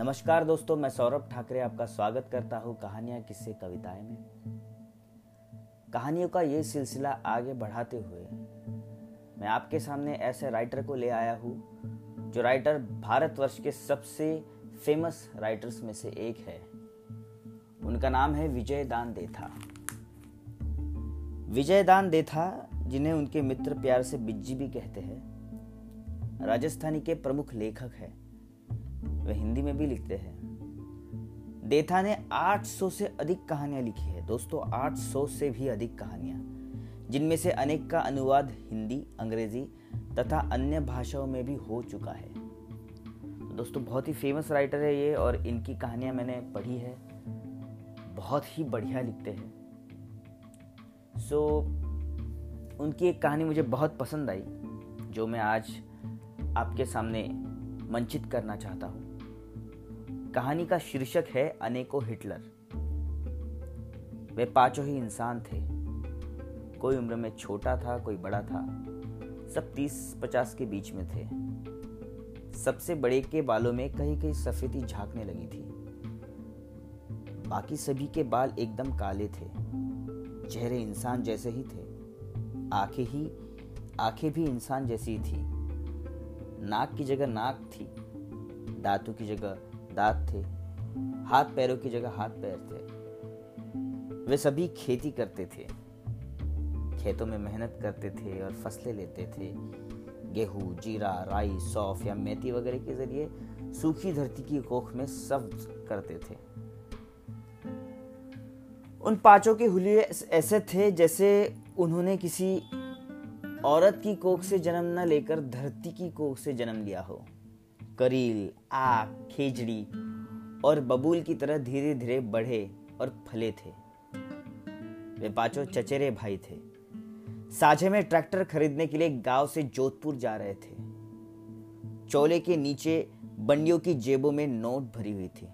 नमस्कार दोस्तों, मैं सौरभ ठाकरे आपका स्वागत करता हूँ कहानियाँ किस्से कविताएँ में। कहानियों का ये सिलसिला आगे बढ़ाते हुए मैं आपके सामने ऐसे राइटर को ले आया हूँ, जो राइटर भारतवर्ष के सबसे फ़ेमस राइटर्स में से एक है। उनका नाम है विजय दान देथा विजय दान देथा जिन्हें उनके मित्र प्यार से बिज्जी भी कहते हैं, राजस्थानी के प्रमुख लेखक हैं। वे हिंदी में भी लिखते हैं। देथा ने 800 से अधिक कहानियाँ लिखी है। दोस्तों 800 से भी अधिक कहानियाँ जिनमें से अनेक का अनुवाद हिंदी अंग्रेज़ी तथा अन्य भाषाओं में भी हो चुका है। दोस्तों बहुत ही फ़ेमस राइटर है ये और इनकी कहानियाँ मैंने पढ़ी है। बहुत ही बढ़िया लिखते हैं। सो so, उनकी एक कहानी मुझे बहुत पसंद आई जो मैं आज आपके सामने मंचित करना चाहता हूँ। कहानी का शीर्षक है अनेकों हिटलर। वे पाँचों ही इंसान थे। कोई उम्र में छोटा था, कोई बड़ा था। सब तीस पचास के बीच में थे। सबसे बड़े के बालों में कहीं कहीं सफेदी झांकने लगी थी। बाकी सभी के बाल एकदम काले थे। चेहरे इंसान जैसे ही थे। आँखें ही, आँखें भी इंसान जैसी थी। नाक की जगह नाक थी। दांतों की जगह दांत थे। हाथ पैरों की जगह हाथ पैर थे। वे सभी खेती करते थे। खेतों में मेहनत करते थे और फ़सलें लेते थे। गेहूँ, जीरा, राई, सौफ या मेथी वगैरह के ज़रिए सूखी धरती की कोख में सब करते थे। उन पाँचों के हुलिये ऐसे थे जैसे उन्होंने किसी औरत की कोख से जन्म न लेकर धरती की कोख से जन्म लिया हो। करील आक खेजड़ी और बबूल की तरह धीरे धीरे बढ़े और फले थे। वे पाँचों चचेरे भाई थे। साझे में ट्रैक्टर खरीदने के लिए गाँव से जोधपुर जा रहे थे। चोले के नीचे बंडियों की जेबों में नोट भरी हुई थी।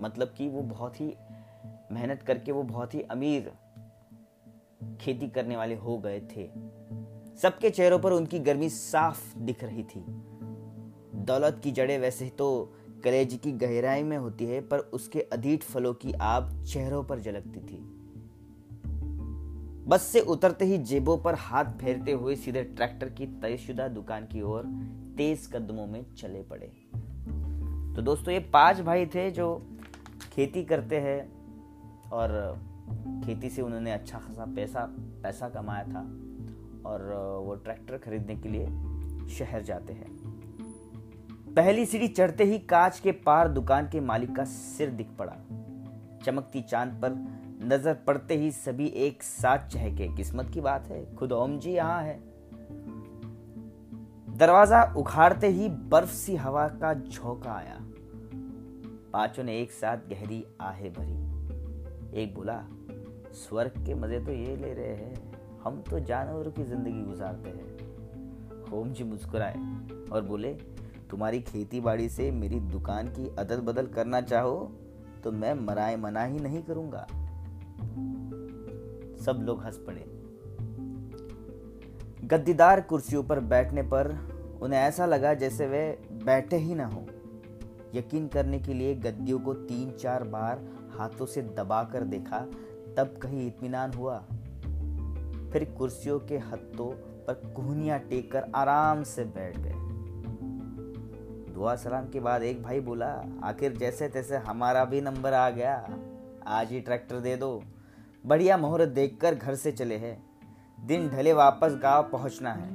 मतलब कि वो बहुत ही मेहनत करके वो बहुत ही अमीर खेती करने वाले हो गए थे। सबके चेहरों पर उनकी गर्मी साफ़ दिख रही थी। दौलत की जड़ें वैसे तो कलेज की गहराई में होती है, पर उसके अधीट फलों की आब चेहरों पर झलकती थी। बस से उतरते ही जेबों पर हाथ फेरते हुए सीधे ट्रैक्टर की तयशुदा दुकान की ओर तेज कदमों में चले पड़े। तो दोस्तों, ये पाँच भाई थे जो खेती करते हैं और खेती से उन्होंने अच्छा खासा पैसा पैसा कमाया था और वो ट्रैक्टर खरीदने के लिए शहर जाते हैं। पहली सीढ़ी चढ़ते ही कांच के पार दुकान के मालिक का सिर दिख पड़ा। चमकती चाँद पर नज़र पड़ते ही सभी एक साथ चहके। किस्मत की बात है, खुद ओम जी यहाँ है। दरवाज़ा उखाड़ते ही बर्फ़ सी हवा का झोंका आया। पाँचों ने एक साथ गहरी आहे भरी। एक बोला, स्वर्ग के मज़े तो ये ले रहे हैं, हम तो जानवरों की ज़िंदगी गुजारते हैं। होम जी मुस्कुराए और बोले तुम्हारी खेती बाड़ी से मेरी दुकान की अदल बदल करना चाहो तो मैं मराए मना ही नहीं करूँगा। सब लोग हंस पड़े। गद्दीदार कुर्सियों पर बैठने पर उन्हें ऐसा लगा जैसे वे बैठे ही ना हो। यकीन करने के लिए गद्दियों को तीन चार बार हाथों से दबाकर देखा, तब कहीं इत्मीनान हुआ। फिर कुर्सियों के हत्तों पर कुहनिया टेक कर आराम से बैठ गए। दुआ सलाम के बाद एक भाई बोला, आखिर जैसे तैसे हमारा भी नंबर आ गया। आज ही ट्रैक्टर दे दो। बढ़िया मुहूर्त देखकर घर से चले हैं। दिन ढले वापस गाँव पहुँचना है।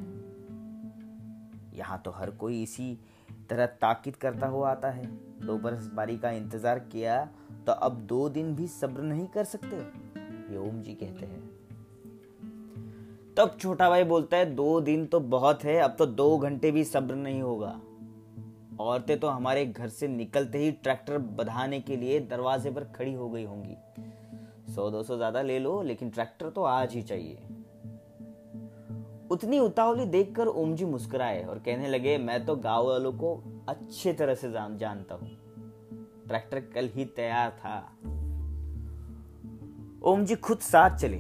यहाँ तो हर कोई इसी तरह ताकिद करता हुआ आता है। दो बरस बारी का इंतज़ार किया तो अब दो दिन भी सब्र नहीं कर सकते, ये ओम जी कहते हैं। तब छोटा भाई बोलता है, दो दिन तो बहुत है, अब तो दो घंटे भी सब्र नहीं होगा। औरतें तो हमारे घर से निकलते ही ट्रैक्टर बधाने के लिए दरवाजे पर खड़ी हो गई होंगी। सौ दो सौ ज़्यादा ले लो लेकिन ट्रैक्टर तो आज ही चाहिए। उतनी उतावली देखकर ओम जी मुस्कुराए और कहने लगे मैं तो गाँव वालों को अच्छे तरह से जान, जानता हूँ। ट्रैक्टर कल ही तैयार था। ओम जी खुद साथ चले।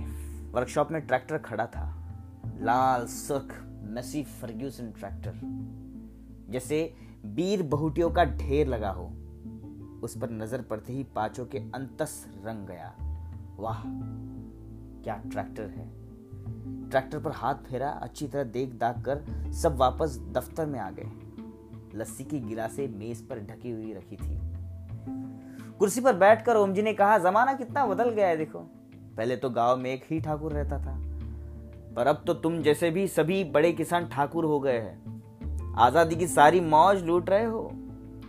वर्कशॉप में ट्रैक्टर खड़ा था। लाल सुर्ख मेसी फर्ग्यूसन ट्रैक्टर जैसे बीर बहुटियों का ढेर लगा हो, उस पर नज़र पड़ते ही पाचो के अंतस रंग गया। वाह, क्या ट्रैक्टर है। ट्रैक्टर पर हाथ फेरा, अच्छी तरह देख दाख कर सब वापस दफ्तर में आ गए। लस्सी की गिलासे मेज पर ढकी हुई रखी थी। कुर्सी पर बैठकर ओम जी ने कहा, जमाना कितना बदल गया है, देखो। पहले तो गाँव में एक ही ठाकुर रहता था, पर अब तो तुम जैसे भी सभी बड़े किसान ठाकुर हो गए हैं। आज़ादी की सारी मौज लूट रहे हो।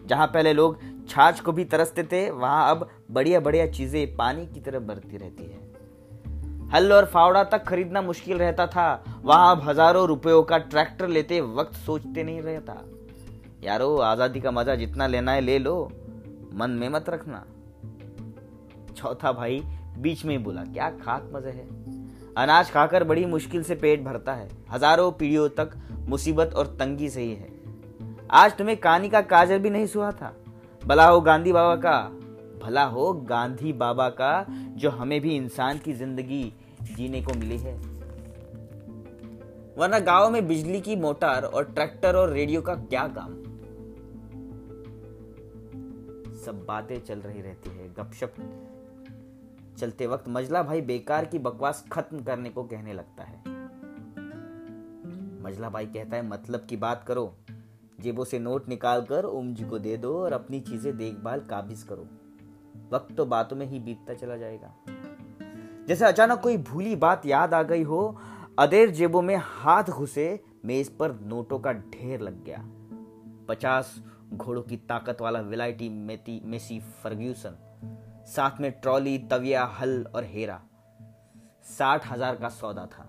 जहाँ पहले लोग छाछ को भी तरसते थे, वहाँ अब बढ़िया बढ़िया चीज़ें पानी की तरह बरती रहती है। हल और फावड़ा तक खरीदना मुश्किल रहता था। वहाँ अब हज़ारों रुपयों का ट्रैक्टर लेते वक्त सोचते नहीं रहता। यारो, आज़ादी का मज़ा जितना लेना है ले लो। मन में मत रखना। चौथा भाई, बीच में ही बोला, क्या खाक मज़े है? अनाज खाकर बड़ी मुश्किल से पेट भरता है। हज़ारों पीढ़ियों तक मुसीबत और तंगी सही है आज तुम्हें कहानी का काजर भी नहीं सुहा था। भला हो गांधी बाबा का, भला हो गांधी बाबा का, जो हमें भी इंसान की ज़िंदगी जीने को मिली है। वरना गाँव में बिजली की मोटर और ट्रैक्टर और रेडियो का क्या काम? सब बातें चल रही रहती है, गपशप। चलते वक्त मजला भाई बेकार की बकवास खत्म करने को कहने लगता है। मजला भाई कहता है मतलब की बात करो। जेबों से नोट निकाल कर ओम जी को दे दो और अपनी चीज़ें देखभाल काबिज करो। वक्त तो बातों में ही बीतता चला जाएगा। जैसे अचानक कोई भूली बात याद आ गई हो अदेर जेबों में हाथ घुसे मेज पर नोटों का ढेर लग गया। पचास घोड़ों की ताकत वाला विलायटी मेसी फर्ग्यूसन साथ में ट्रॉली, तविया, हल और हेरा। साठ हज़ार का सौदा था।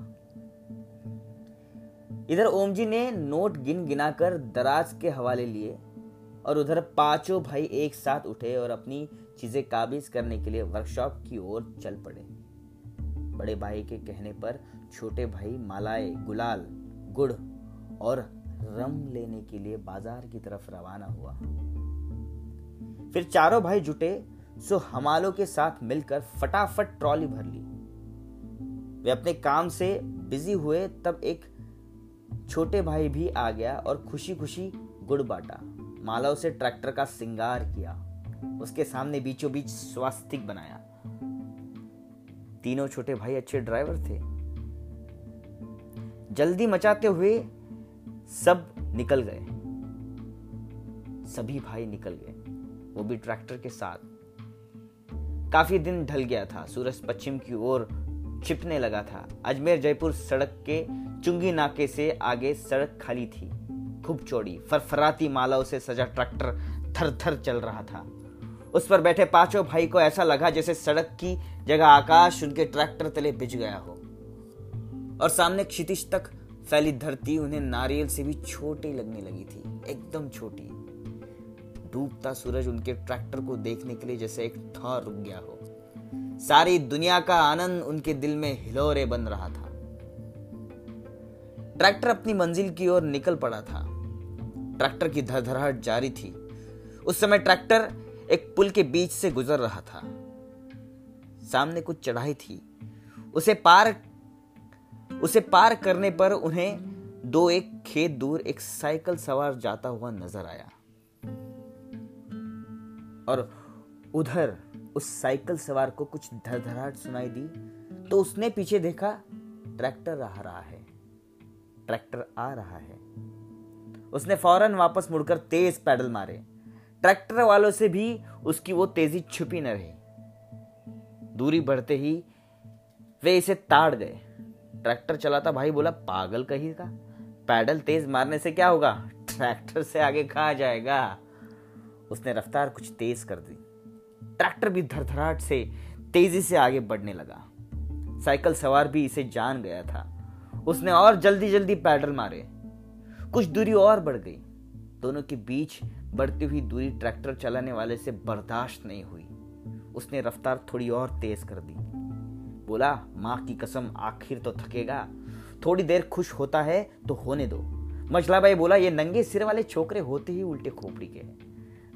इधर ओम जी ने नोट गिन गिनाकर दराज के हवाले लिए और उधर पाँचों भाई एक साथ उठे और अपनी चीज़ें काबिज करने के लिए वर्कशॉप की ओर चल पड़े। बड़े भाई के कहने पर छोटे भाई मालाए, गुलाल, गुड़ और रम लेने के लिए बाज़ार की तरफ़ रवाना हुआ। फिर चारों भाई जुटे सो हमालों के साथ मिलकर फटाफट ट्रॉली भर ली। वे अपने काम से बिज़ी हुए, तब एक छोटे भाई भी आ गया और खुशी खुशी गुड़ बांटा। माला उसे ट्रैक्टर का सिंगार किया। उसके सामने बीचों बीच स्वास्तिक बनाया। तीनों छोटे भाई अच्छे ड्राइवर थे। जल्दी मचाते हुए सब निकल गए। सभी भाई निकल गए। वो भी ट्रैक्टर के साथ। काफ़ी दिन ढल गया था, सूरज पश्चिम की ओर छिपने लगा था। अजमेर, जयपुर सड़क के चुंगी नाके से आगे सड़क खाली थी। खूब चौड़ी, फरफराती मालाओं से सजा ट्रैक्टर थर थर चल रहा था। उस पर बैठे पाँचों भाई को ऐसा लगा जैसे सड़क की जगह आकाश उनके ट्रैक्टर तले बिछ गया हो। और सामने क्षितिश तक फैली धरती उन्हें नारियल से भी छोटी लगने लगी थी, एकदम छोटी। डूबता सूरज उनके ट्रैक्टर को देखने के लिए जैसे एक था रुक गया हो। सारी दुनिया का आनंद उनके दिल में हिलोरे बन रहा था। ट्रैक्टर अपनी मंजिल की ओर निकल पड़ा था। ट्रैक्टर की धरधराहट जारी थी। उस समय ट्रैक्टर एक पुल के बीच से गुजर रहा था। सामने कुछ चढ़ाई थी। उसे पार उसे पार करने पर उन्हें दो एक खेत दूर एक साइकिल सवार जाता हुआ नज़र आया। और उधर उस साइकिल सवार को कुछ धड़धड़ाहट सुनाई दी तो उसने पीछे देखा, ट्रैक्टर आ रहा है। ट्रैक्टर आ रहा है। उसने फ़ौरन वापस मुड़कर तेज पैडल मारे। ट्रैक्टर वालों से भी उसकी वो तेज़ी छुपी न रही। दूरी बढ़ते ही वे इसे ताड़ गए। ट्रैक्टर चलाता भाई बोला, पागल कहीं का? पैडल तेज मारने से क्या होगा? ट्रैक्टर से आगे कहा जाएगा? उसने रफ्तार कुछ तेज कर दी। ट्रैक्टर भी धड़धड़ाहट से तेज़ी से आगे बढ़ने लगा। साइकिल सवार भी इसे जान गया था। उसने और जल्दी जल्दी पैडल मारे। कुछ दूरी और बढ़ गई। दोनों के बीच बढ़ती हुई दूरी ट्रैक्टर चलाने वाले से बर्दाश्त नहीं हुई। उसने रफ्तार थोड़ी और तेज कर दी। बोला, माँ की कसम, आखिर तो थकेगा। थोड़ी देर खुश होता है तो होने दो। मछला भाई बोला, ये नंगे सिर वाले छोकरे होते ही उल्टे खोपड़ी के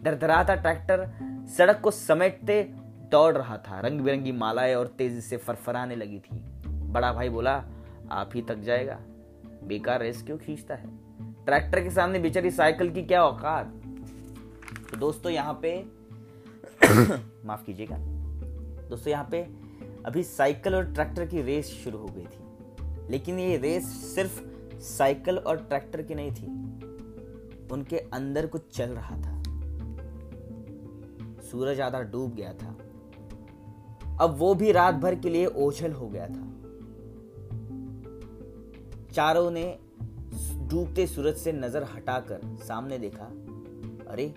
दरदराता ट्रैक्टर सड़क को समेटते दौड़ रहा था। रंग बिरंगी मालाएँ और तेज़ी से फरफराने लगी थी। बड़ा भाई बोला, आप ही तक जाएगा। बेकार रेस क्यों खींचता है? ट्रैक्टर के सामने बेचारी साइकिल की क्या औकात? तो दोस्तों, यहाँ पे माफ़ कीजिएगा। दोस्तों, यहाँ पे अभी साइकिल और ट्रैक्टर की रेस शुरू हो गई थी। लेकिन ये रेस सिर्फ़ साइकिल और ट्रैक्टर की नहीं थी। उनके अंदर कुछ चल रहा था। सूरज आधा डूब गया था। अब वो भी रात भर के लिए ओझल हो गया था। चारों ने डूबते सूरज से नज़र हटाकर सामने देखा, अरे,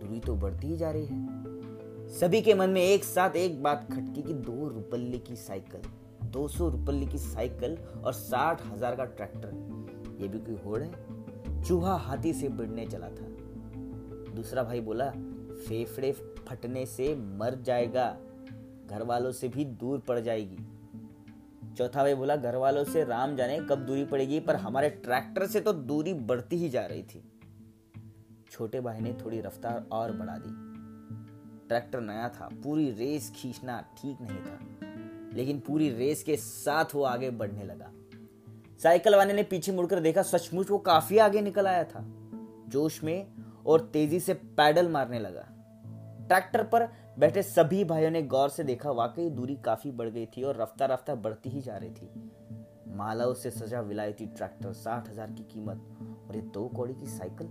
दूरी तो बढ़ती ही जा रही है। सभी के मन में एक साथ एक बात खटकी कि दो रुपल्ले की साइकिल, दो सौ रुपल्ले की साइकिल और साठ हज़ार का ट्रैक्टर, ये भी कोई होड़ है? चूहा हाथी से बिड़ने चला था। दूसरा भाई बोला, फेफड़े फटने से मर जाएगा। घर वालों से भी दूर पड़ जाएगी। चौथा भाई बोला घर वालों से राम जाने कब दूरी पड़ेगी? पर हमारे ट्रैक्टर से तो दूरी बढ़ती ही जा रही थी। छोटे भाई ने थोड़ी रफ्तार और बढ़ा दी। ट्रैक्टर नया था, पूरी रेस खींचना ठीक नहीं था, लेकिन पूरी रेस के साथ वो आगे बढ़ने लगा। साइकिल वाले ने पीछे मुड़कर देखा, सचमुच वो काफ़ी आगे निकल आया था। जोश में और तेज़ी से पैडल मारने लगा। ट्रैक्टर पर बैठे सभी भाइयों ने गौर से देखा, वाकई दूरी काफ़ी बढ़ गई थी और रफ्ता रफ्ता बढ़ती ही जा रही थी। मालाओं से सजा विलायती ट्रैक्टर, साठ हज़ार की कीमत और ये दो कौड़ी की साइकिल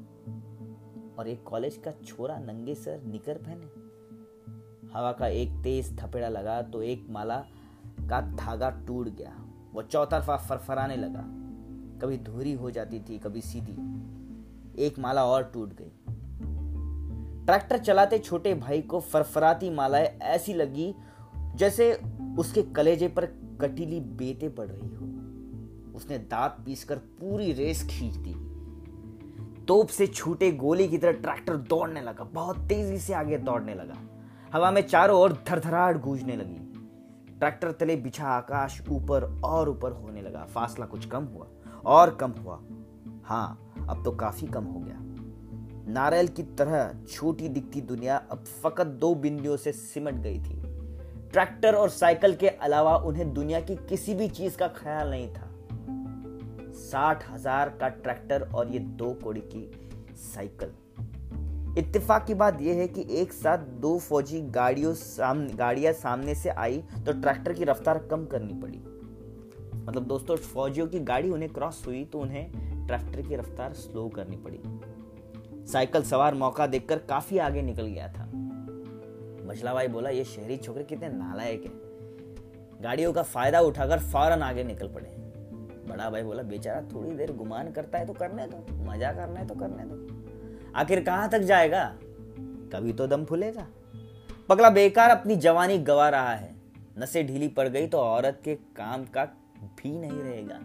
और एक कॉलेज का छोरा नंगे सर निकर पहने। हवा का एक तेज थपेड़ा लगा तो एक माला का धागा टूट गया। वो चौतरफा फरफराने लगा। कभी धुरी हो जाती थी, कभी सीधी। एक माला और टूट गई। ट्रैक्टर चलाते छोटे भाई को फरफराती मालाएँ ऐसी लगी जैसे उसके कलेजे पर कटीली बेते पड़ रही हो। उसने दांत पीसकर पूरी रेस खींच दी। तोप से छूटे गोली की तरह ट्रैक्टर दौड़ने लगा, बहुत तेज़ी से आगे दौड़ने लगा। हवा में चारों ओर थरथराहट गूंजने लगी। ट्रैक्टर तले बिछा आकाश ऊपर और ऊपर होने लगा। फासला कुछ कम हुआ और कम हुआ। हाँ अब तो काफ़ी कम हो गया। नारियल की तरह छोटी दिखती दुनिया अब फकत दो बिंदुओं से सिमट गई थी। ट्रैक्टर और साइकिल के अलावा उन्हें दुनिया की किसी भी चीज़ का ख्याल नहीं था। साठ हज़ार का ट्रैक्टर और ये दो कोड़ी की साइकिल। इत्तेफाक की बात यह है कि एक साथ दो फौजी गाड़ियों सामने गाड़ियाँ सामने से आई तो ट्रैक्टर की रफ्तार कम करनी पड़ी। मतलब दोस्तों, फौजियों की गाड़ी उन्हें क्रॉस हुई तो उन्हें ट्रैक्टर की रफ्तार स्लो करनी पड़ी। साइकिल सवार मौका देखकर काफ़ी आगे निकल गया था। मछला भाई बोला, ये शहरी छोकरे कितने नालायक है। गाड़ियों का फ़ायदा उठाकर फ़ौरन आगे निकल पड़े बड़ा भाई बोला, बेचारा थोड़ी देर गुमान करता है तो करने दो, मज़ा करना है तो करने दो। आखिर कहाँ तक जाएगा? कभी तो दम फूलेगा। पगला बेकार अपनी जवानी गवा रहा है। नशे ढीली पड़ गई तो औरत के काम का भी नहीं रहेगा।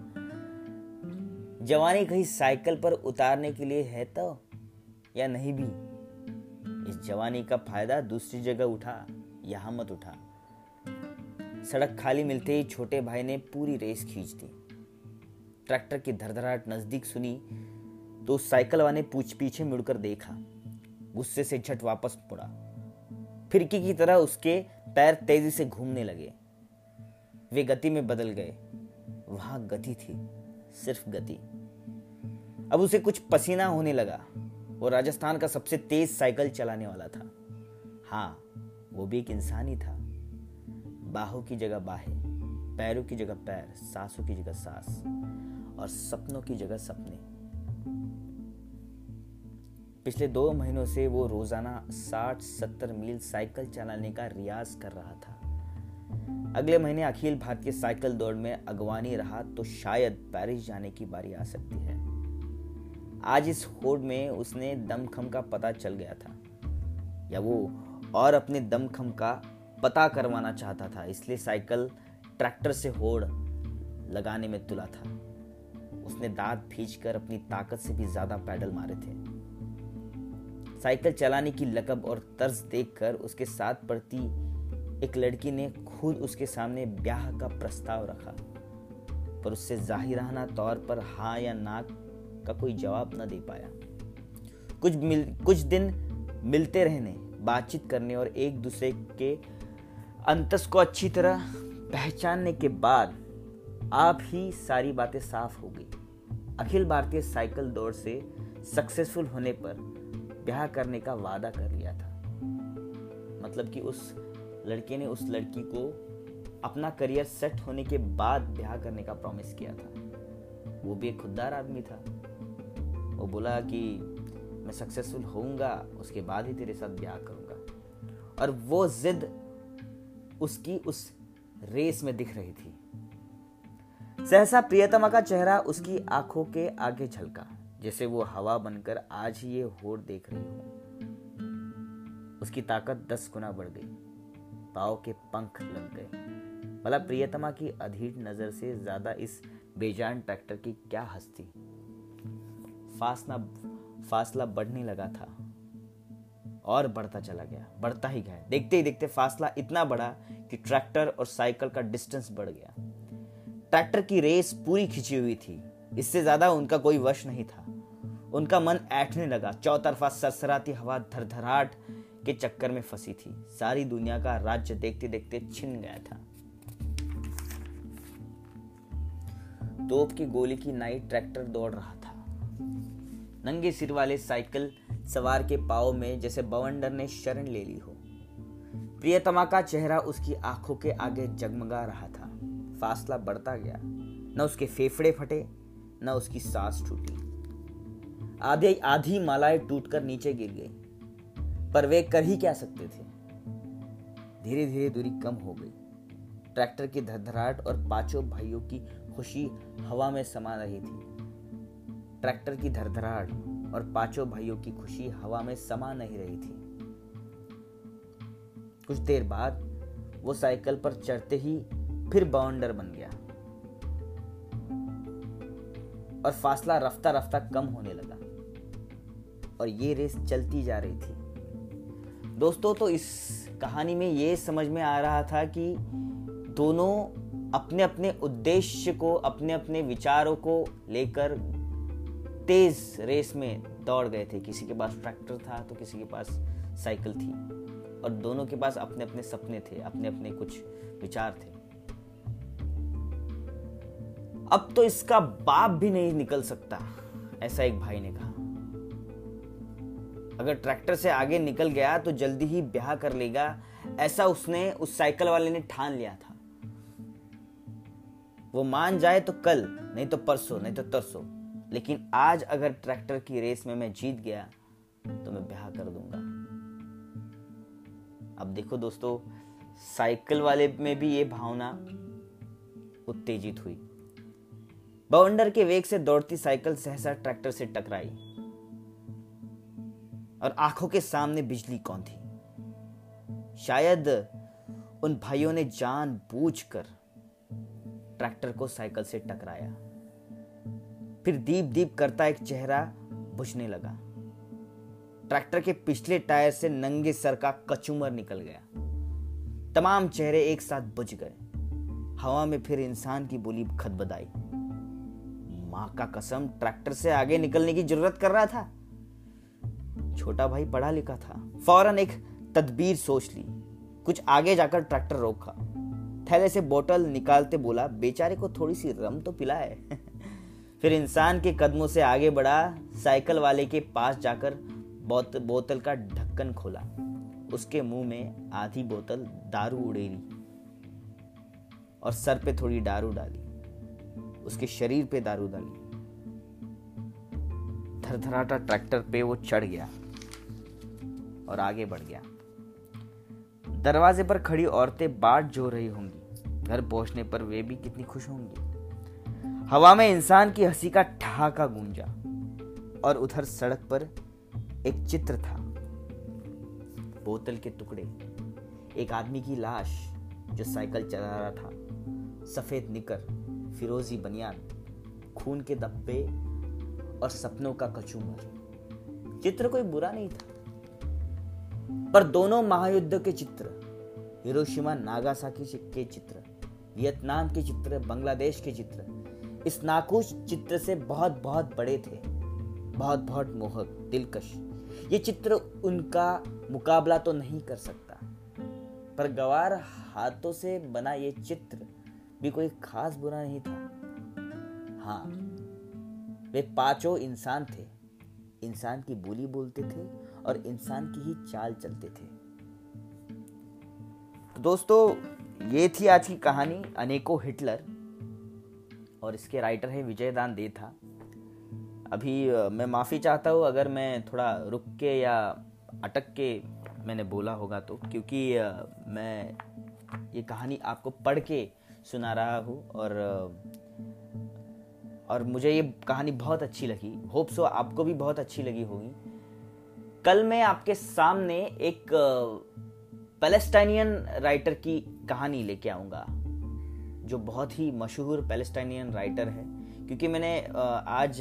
जवानी कहीं साइकिल पर उतारने के लिए है तो या नहीं भी? इस जवानी का फ़ायदा दूसरी जगह उठा, यहाँ मत उठा। सड़क खाली मिलते ही छोटे भाई ने पूरी रेस खींच दी। ट्रैक्टर की धरधराहट नज़दीक सुनी तो साइकिल वाले पूछ पीछे मुड़कर देखा। गुस्से से झट वापस मुड़ा। फिरकी की तरह उसके पैर तेज़ी से घूमने लगे। वे गति में बदल गए। वहाँ गति थी, सिर्फ़ गति। अब उसे कुछ पसीना होने लगा। वो राजस्थान का सबसे तेज साइकिल चलाने वाला था। हाँ वो भी एक इंसान ही था। बाहों की जगह बाहें, पैरों की जगह पैर, सांसों की जगह सांस और सपनों की जगह सपने। पिछले दो महीनों से वो रोज़ाना 60-70 मील साइकिल चलाने का रियाज कर रहा था। अगले महीने अखिल भारतीय साइकिल दौड़ में अगवानी रहा तो शायद पेरिस जाने की बारी आ सकती है। आज इस होड़ में उसने दमखम का पता चल गया था। या वो और अपने दमखम का पता करवाना चाहता था, इसलिए साइकिल ट्रैक्टर से होड़ लगाने में तुला था। उसने दांत कर अपनी ताकत से भी ज़्यादा पैडल मारे थे। साइकिल चलाने की लकब और तर्ज देखकर उसके साथ पड़ती एक लड़की ने खुद उसके सामने ब्याह का प्रस्ताव रखा। पर उससे जाहिराना तौर पर हाँ या ना का कोई जवाब न दे पाया। कुछ मिल, कुछ दिन मिलते रहने, बातचीत करने और एक दूसरे के अंतस को अच्छी तरह पहचानने के बाद आप ही सारी बातें साफ़ हो गई। अखिल भारतीय साइकिल दौड़ से सक्सेसफुल होने पर ब्याह करने का वादा कर लिया था। मतलब कि उस लड़के ने उस लड़की को अपना करियर सेट होने के बाद ब्याह करने का प्रॉमिस किया था। वो भी एक खुददार आदमी था। वो बोला कि मैं सक्सेसफुल होऊँगा, उसके बाद ही तेरे साथ ब्याह करूँगा। और वो जिद उसकी उस रेस में दिख रही थी। सहसा प्रियतमा का चेहरा उसकी आँखों के आगे झलका, जैसे वो हवा बनकर आज ही ये होड़ देख रही हो। उसकी ताकत दस गुना बढ़ गई। पाव के पंख लग गए। भला प्रियतमा की अधीर नज़र से ज़्यादा इस बेजान ट्रैक्टर की क्या हस्ती? फासला फासला बढ़ने लगा था और बढ़ता चला गया, बढ़ता ही गया। देखते ही देखते फासला इतना बढ़ा कि ट्रैक्टर और साइकिल का डिस्टेंस बढ़ गया। ट्रैक्टर की रेस पूरी खिंची हुई थी। इससे ज़्यादा उनका कोई वश नहीं था। उनका मन ऐठने लगा। चौतरफा सरसराती हवा धरधराट के चक्कर में फंसी थी। सारी दुनिया का राज्य देखते देखते छिन गया था। तोप की गोली की नाई ट्रैक्टर दौड़ रहा था। नंगे सिर वाले साइकिल सवार के पाव में जैसे बवंडर ने शरण ले ली हो। प्रियतमा का चेहरा उसकी आँखों के आगे जगमगा रहा था। फासला बढ़ता गया। न उसके फेफड़े फटे, न उसकी सांस टूटी। आधे आधी मालाएँ टूटकर नीचे गिर गई, पर वे कर ही क्या सकते थे? धीरे धीरे दूरी कम हो गई। ट्रैक्टर की धड़धड़ाहट और पाँचों भाइयों की खुशी हवा में समा रही थी। ट्रैक्टर की धड़धड़ाहट और पाँचों भाइयों की खुशी हवा में समा नहीं रही थी। कुछ देर बाद वो साइकिल पर चढ़ते ही फिर बाउंडर बन गया और फासला रफ्ता रफ्ता कम होने लगा और ये रेस चलती जा रही थी। दोस्तों तो इस कहानी में ये समझ में आ रहा था कि दोनों अपने अपने उद्देश्य को अपने अपने विचारों को लेकर तेज रेस में दौड़ गए थे। किसी के पास ट्रैक्टर था तो किसी के पास साइकिल थी। और दोनों के पास अपने अपने सपने थे अपने अपने कुछ विचार थे। अब तो इसका बाप भी नहीं निकल सकता, ऐसा एक भाई ने कहा। अगर ट्रैक्टर से आगे निकल गया तो जल्दी ही ब्याह कर लेगा, ऐसा उसने, उस साइकिल वाले ने ठान लिया था। वो मान जाए तो कल, नहीं तो परसों, नहीं तो तरसों। लेकिन आज अगर ट्रैक्टर की रेस में मैं जीत गया तो मैं ब्याह कर दूँगा। अब देखो दोस्तों, साइकिल वाले में भी ये भावना उत्तेजित हुई। बवंडर के वेग से दौड़ती साइकिल सहसा ट्रैक्टर से टकराई। और आँखों के सामने बिजली कौन थी? शायद उन भाइयों ने जान बूझ कर ट्रैक्टर को साइकिल से टकराया। फिर दीप दीप करता एक चेहरा बुझने लगा। ट्रैक्टर के पिछले टायर से नंगे सर का कचूमर निकल गया। तमाम चेहरे एक साथ बुझ गए। हवा में फिर इंसान की बोली खदबदाई। माँ का कसम, ट्रैक्टर से आगे निकलने की ज़रूरत कर रहा था। छोटा भाई पढ़ा लिखा था। फ़ौरन एक तदबीर सोच ली। कुछ आगे जाकर ट्रैक्टर रोका। थैले से बोतल निकालते बोला, बेचारे को थोड़ी सी रम तो पिलाए। फिर इंसान के कदमों से आगे बढ़ा साइकिल वाले के पास जाकर बोत, बोतल का ढक्कन खोला। उसके मुँह में आधी बोतल दारू उड़ेली और सर पे थोड़ी दारू डाली। उसके शरीर पे दारू डाली। थरथराटा ट्रैक्टर पे वो चढ़ गया और आगे बढ़ गया। दरवाजे पर खड़ी औरतें बाट जो रही होंगी। घर पहुँचने पर वे भी कितनी खुश होंगी। हवा में इंसान की हँसी का ठहाका गूंजा और उधर सड़क पर एक चित्र था। बोतल के टुकड़े, एक आदमी की लाश जो साइकिल चला रहा था, सफ़ेद निकर, फिरोजी बनियान, खून के दब्बे और सपनों का कचूमर। चित्र कोई बुरा नहीं था, पर दोनों महायुद्ध के चित्र, हिरोशिमा नागासाकी के चित्र, वियतनाम के चित्र, बांग्लादेश के चित्र इस नाकुश चित्र से बहुत बहुत बड़े थे। बहुत बहुत मोहक, दिलकश। ये चित्र उनका मुकाबला तो नहीं कर सकता। पर गवार हाथों से बना ये चित्र भी कोई खास बुरा नहीं था। हाँ वे पाँचों इंसान थे। इंसान की बोली बोलते थे और इंसान की ही चाल चलते थे। तो दोस्तों, ये थी आज की कहानी, अनेकों हिटलर। और इसके राइटर है विजय दान दे था अभी मैं माफ़ी चाहता हूँ, अगर मैं थोड़ा रुक के या अटक के मैंने बोला होगा तो क्योंकि मैं ये कहानी आपको पढ़ के सुना रहा हूँ और और मुझे ये कहानी बहुत अच्छी लगी। होप सो आपको भी बहुत अच्छी लगी होगी। कल मैं आपके सामने एक पैलेस्टाइनियन राइटर की कहानी लेके आऊँगा। जो बहुत ही मशहूर पैलेस्टाइनियन राइटर है, क्योंकि मैंने आज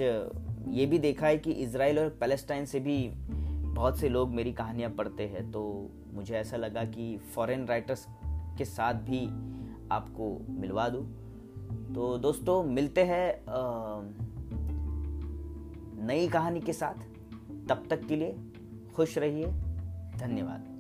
ये भी देखा है कि इसराइल और पैलेस्टाइन से भी बहुत से लोग मेरी कहानियाँ पढ़ते हैं तो मुझे ऐसा लगा कि फॉरेन राइटर्स के साथ भी आपको मिलवा दूँ। तो दोस्तों, मिलते हैं नई कहानी के साथ। तब तक के लिए खुश रहिए। धन्यवाद।